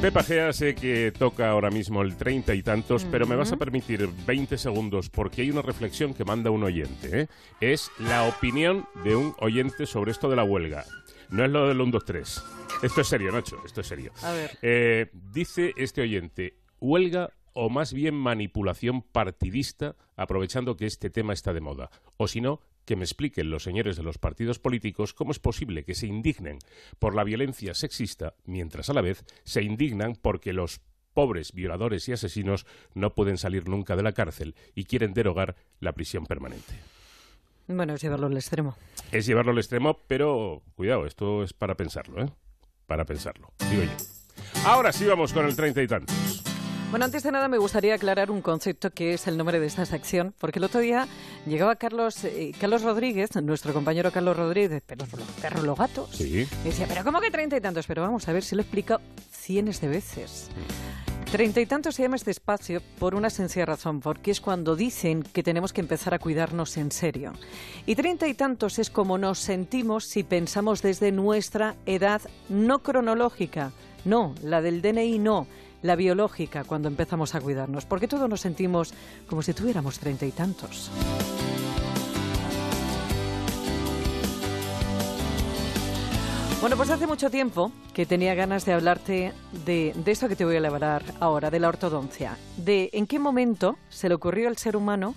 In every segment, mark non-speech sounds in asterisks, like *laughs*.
Pepa Gea sé que toca ahora mismo el treinta y tantos, pero me vas a permitir 20 segundos porque hay una reflexión que manda un oyente. ¿eh? Es la opinión de un oyente sobre esto de la huelga. No es lo del 1, 2, 3. Esto es serio, Nacho, esto es serio. A ver. Eh, dice este oyente, huelga o más bien manipulación partidista, aprovechando que este tema está de moda. O si no, que me expliquen los señores de los partidos políticos cómo es posible que se indignen por la violencia sexista, mientras a la vez se indignan porque los pobres violadores y asesinos no pueden salir nunca de la cárcel y quieren derogar la prisión permanente. Bueno, es llevarlo al extremo. Es llevarlo al extremo, pero cuidado, esto es para pensarlo, ¿eh? Para pensarlo, digo yo. Ahora sí vamos con el treinta y tantos. Bueno, antes de nada me gustaría aclarar un concepto que es el nombre de esta sección, porque el otro día llegaba Carlos eh, Carlos Rodríguez, nuestro compañero Carlos Rodríguez, pero perro los gatos, Sí. y decía, pero ¿cómo que treinta y tantos? Pero vamos a ver si lo he explicado cientos de veces. Treinta y tantos se llama este espacio por una sencilla razón, porque es cuando dicen que tenemos que empezar a cuidarnos en serio. Y treinta y tantos es como nos sentimos si pensamos desde nuestra edad no cronológica, no, la del DNI no, la biológica cuando empezamos a cuidarnos, porque todos nos sentimos como si tuviéramos treinta y tantos. Bueno, pues hace mucho tiempo que tenía ganas de hablarte de, esto que te voy a hablar ahora, de la ortodoncia, de en qué momento se le ocurrió al ser humano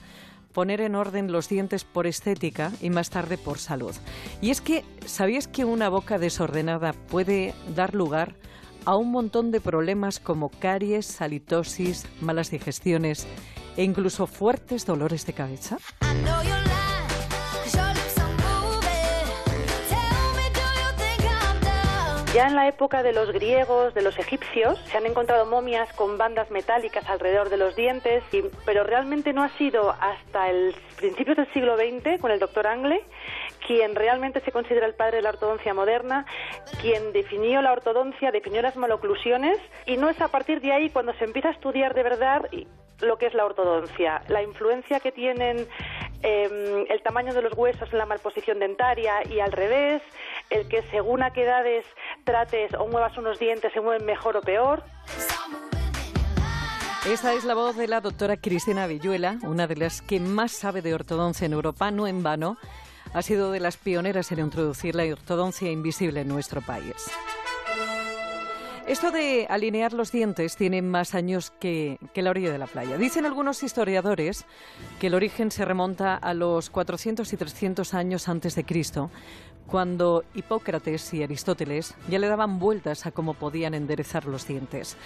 poner en orden los dientes por estética y más tarde por salud. Y es que, ¿sabías que una boca desordenada puede dar lugar a un montón de problemas como caries, halitosis, malas digestiones e incluso fuertes dolores de cabeza? Ya en la época de los griegos, de los egipcios, se han encontrado momias con bandas metálicas alrededor de los dientes, y- pero realmente no ha sido hasta el principios del siglo XX, con el doctor Angle, quien realmente se considera el padre de la ortodoncia moderna, quien definió la ortodoncia, definió las maloclusiones, y no es a partir de ahí cuando se empieza a estudiar de verdad lo que es la ortodoncia, la influencia que tienen eh, el tamaño de los huesos en la malposición dentaria y al revés, el que según a qué edades trates o muevas unos dientes se mueven mejor o peor. Esta es la voz de la doctora Cristina Villuela, una de las que más sabe de ortodoncia en Europa, no en vano. Ha sido de las pioneras en introducir la ortodoncia invisible en nuestro país. Esto de alinear los dientes tiene más años que, la orilla de la playa. Dicen algunos historiadores que el origen se remonta a los 400 y 300 años antes de Cristo, cuando Hipócrates y Aristóteles ya le daban vueltas a cómo podían enderezar los dientes.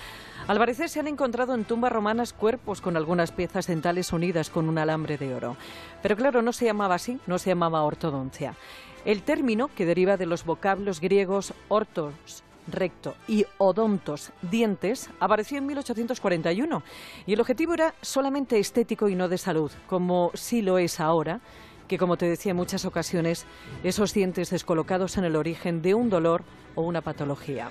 Al parecer se han encontrado en tumbas romanas cuerpos con algunas piezas dentales unidas con un alambre de oro. Pero claro, no se llamaba así, no se llamaba ortodoncia. El término, que deriva de los vocablos griegos ortos, recto y odontos, dientes, apareció en 1841 y el objetivo era solamente estético y no de salud, como sí lo es ahora, que como te decía en muchas ocasiones, esos dientes descolocados en el origen de un dolor o una patología.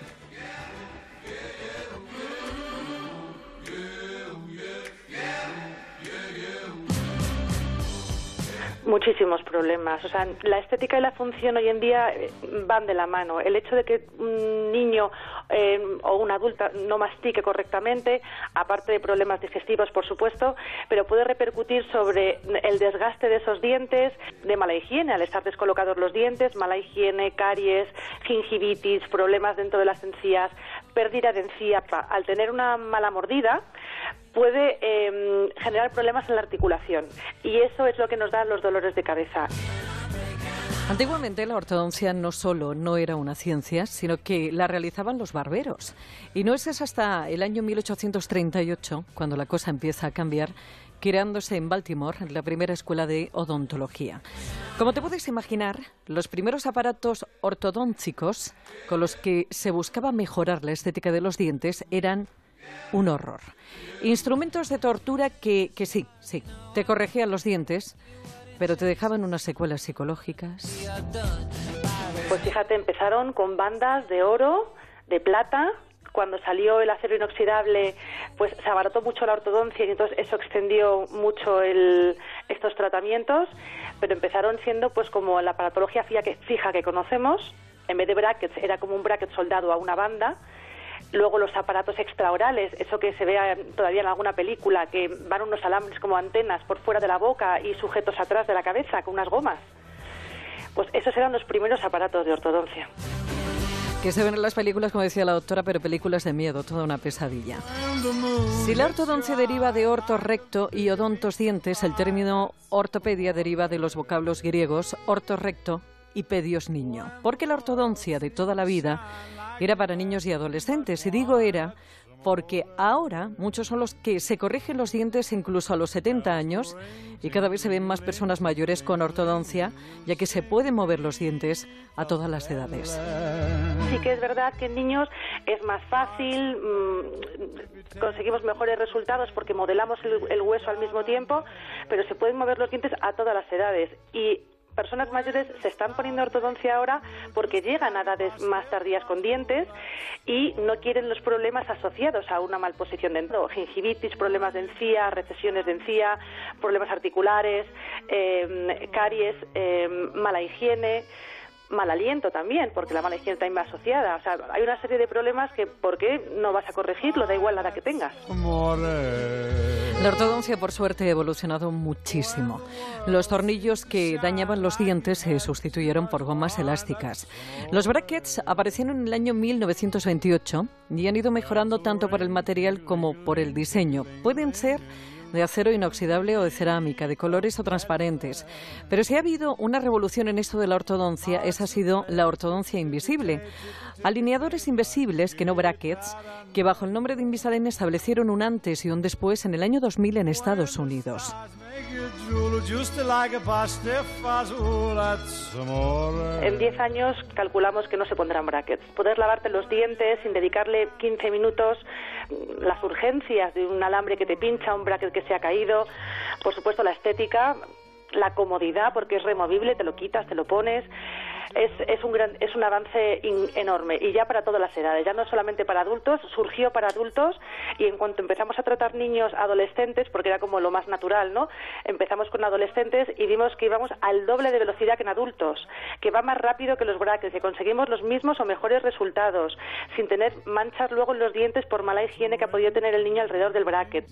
Muchísimos problemas. O sea, la estética y la función hoy en día eh, van de la mano. El hecho de que un niño eh, o un adulto no mastique correctamente, aparte de problemas digestivos, por supuesto, pero puede repercutir sobre el desgaste de esos dientes, de mala higiene, al estar descolocados los dientes, mala higiene, caries, gingivitis, problemas dentro de las encías, pérdida de encía. Al tener una mala mordida, puede eh, generar problemas en la articulación y eso es lo que nos da los dolores de cabeza. Antiguamente la ortodoncia no solo no era una ciencia, sino que la realizaban los barberos. Y no es hasta el año 1838, cuando la cosa empieza a cambiar, creándose en Baltimore la primera escuela de odontología. Como te puedes imaginar, los primeros aparatos ortodónticos con los que se buscaba mejorar la estética de los dientes eran un horror. Instrumentos de tortura que, que sí, sí, te corregían los dientes, pero te dejaban unas secuelas psicológicas. Pues fíjate, empezaron con bandas de oro, de plata. Cuando salió el acero inoxidable, pues se abarató mucho la ortodoncia y entonces eso extendió mucho el- estos tratamientos. Pero empezaron siendo pues como la aparatología fija que, fija que conocemos. En vez de brackets, era como un bracket soldado a una banda. Luego los aparatos extraorales, eso que se ve eh, todavía en alguna película, que van unos alambres como antenas por fuera de la boca y sujetos atrás de la cabeza con unas gomas. Pues esos eran los primeros aparatos de ortodoncia. Que se ven en las películas, como decía la doctora, pero películas de miedo, toda una pesadilla. Si la ortodoncia deriva de orto recto y odontos dientes, el término ortopedia deriva de los vocablos griegos orto recto y pedios niño. Porque la ortodoncia de toda la vida era para niños y adolescentes. Y digo era porque ahora muchos son los que se corrigen los dientes incluso a los 70 años y cada vez se ven más personas mayores con ortodoncia, ya que se pueden mover los dientes a todas las edades. Sí que es verdad que en niños es más fácil, mm, conseguimos mejores resultados porque modelamos el, el hueso al mismo tiempo, pero se pueden mover los dientes a todas las edades. Y personas mayores se están poniendo ortodoncia ahora porque llegan a edades más tardías con dientes y no quieren los problemas asociados a una malposición dental, gingivitis, problemas de encía, recesiones de encía, problemas articulares, eh, caries, eh, mala higiene mal aliento también, porque la mala higiene va asociada. O sea, hay una serie de problemas que, ¿por qué no vas a corregirlo? Da igual la edad que tengas. La ortodoncia, por suerte, ha evolucionado muchísimo. Los tornillos que dañaban los dientes se sustituyeron por gomas elásticas. Los brackets aparecieron en el año 1928 y han ido mejorando tanto por el material como por el diseño. Pueden ser de acero inoxidable o de cerámica, de colores o transparentes. Pero si ha habido una revolución en esto de la ortodoncia, esa ha sido la ortodoncia invisible. Alineadores invisibles, que no brackets, que bajo el nombre de Invisalign establecieron un antes y un después en el año 2000 en Estados Unidos. En 10 años calculamos que no se pondrán brackets. Poder lavarte los dientes sin dedicarle 15 minutos, las urgencias de un alambre que te pincha, un bracket que se ha caído, por supuesto la estética, la comodidad porque es removible, te lo quitas, te lo pones. Es, es, un, gran, es un avance in- enorme y ya para todas las edades, ya no solamente para adultos, surgió para adultos y en cuanto empezamos a tratar niños, adolescentes, porque era como lo más natural, ¿no? Empezamos con adolescentes y vimos que íbamos al doble de velocidad que en adultos, que va más rápido que los brackets, que conseguimos los mismos o mejores resultados, sin tener manchas luego en los dientes por mala higiene que ha podido tener el niño alrededor del bracket.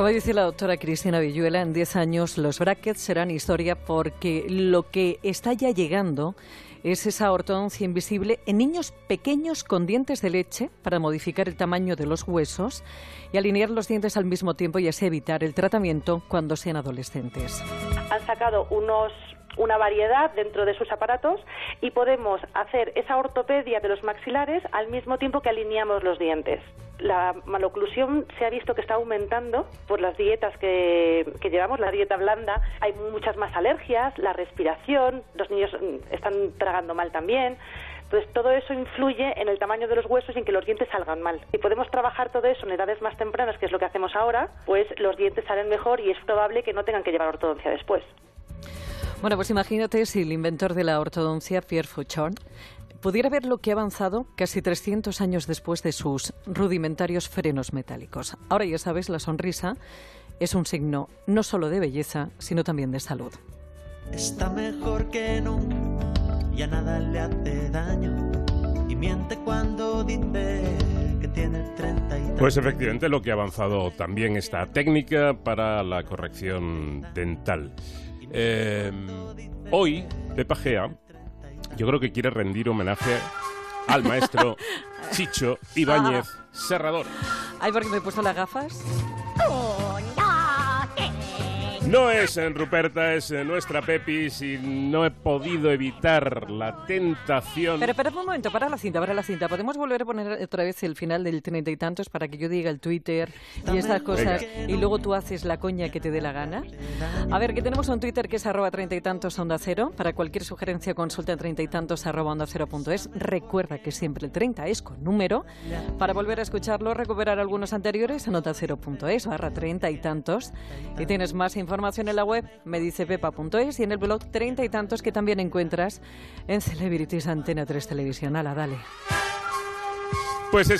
Como dice la doctora Cristina Villuela, en 10 años los brackets serán historia porque lo que está ya llegando es esa ortodoncia invisible en niños pequeños con dientes de leche para modificar el tamaño de los huesos y alinear los dientes al mismo tiempo y así evitar el tratamiento cuando sean adolescentes. han sacado unos una variedad dentro de sus aparatos y podemos hacer esa ortopedia de los maxilares al mismo tiempo que alineamos los dientes. La maloclusión se ha visto que está aumentando por las dietas que, llevamos, la dieta blanda. Hay muchas más alergias, la respiración, los niños mm, están tragando mal también. Entonces, todo eso influye en el tamaño de los huesos y en que los dientes salgan mal. Si podemos trabajar todo eso en edades más tempranas, que es lo que hacemos ahora, pues los dientes salen mejor y es probable que no tengan que llevar ortodoncia después. Bueno, pues imagínate si el inventor de la ortodoncia, Pierre Fauchon, pudiera ver lo que ha avanzado casi 300 años después de sus rudimentarios frenos metálicos. Ahora ya sabes, la sonrisa es un signo no solo de belleza, sino también de salud. Está mejor que nunca, ya nada le hace daño. Y miente cuando dice que tiene 30 y Pues efectivamente lo que ha avanzado también esta técnica para la corrección dental. Eh, hoy, Pepa Gea, yo creo que quiere rendir homenaje al maestro *laughs* Chicho Ibáñez Serrador. Ay, porque me he puesto las gafas. No es en Ruperta, es en nuestra Pepis y no he podido evitar la tentación. Pero espera un momento, para la cinta, para la cinta. ¿Podemos volver a poner otra vez el final del treinta y tantos para que yo diga el Twitter y estas cosas y luego tú haces la coña que te dé la gana? A ver, que tenemos un Twitter que es arroba treinta y tantos onda cero. Para cualquier sugerencia consulta treinta y tantos arroba onda cero punto es. Recuerda que siempre el 30 es con número. Para volver a escucharlo, recuperar algunos anteriores en onda cero punto es barra treinta y tantos. Y tienes más información en la web medicepepa.es y en el blog treinta y tantos que también encuentras en Celebrities Antena 3 Televisión. Ala, dale. Pues eso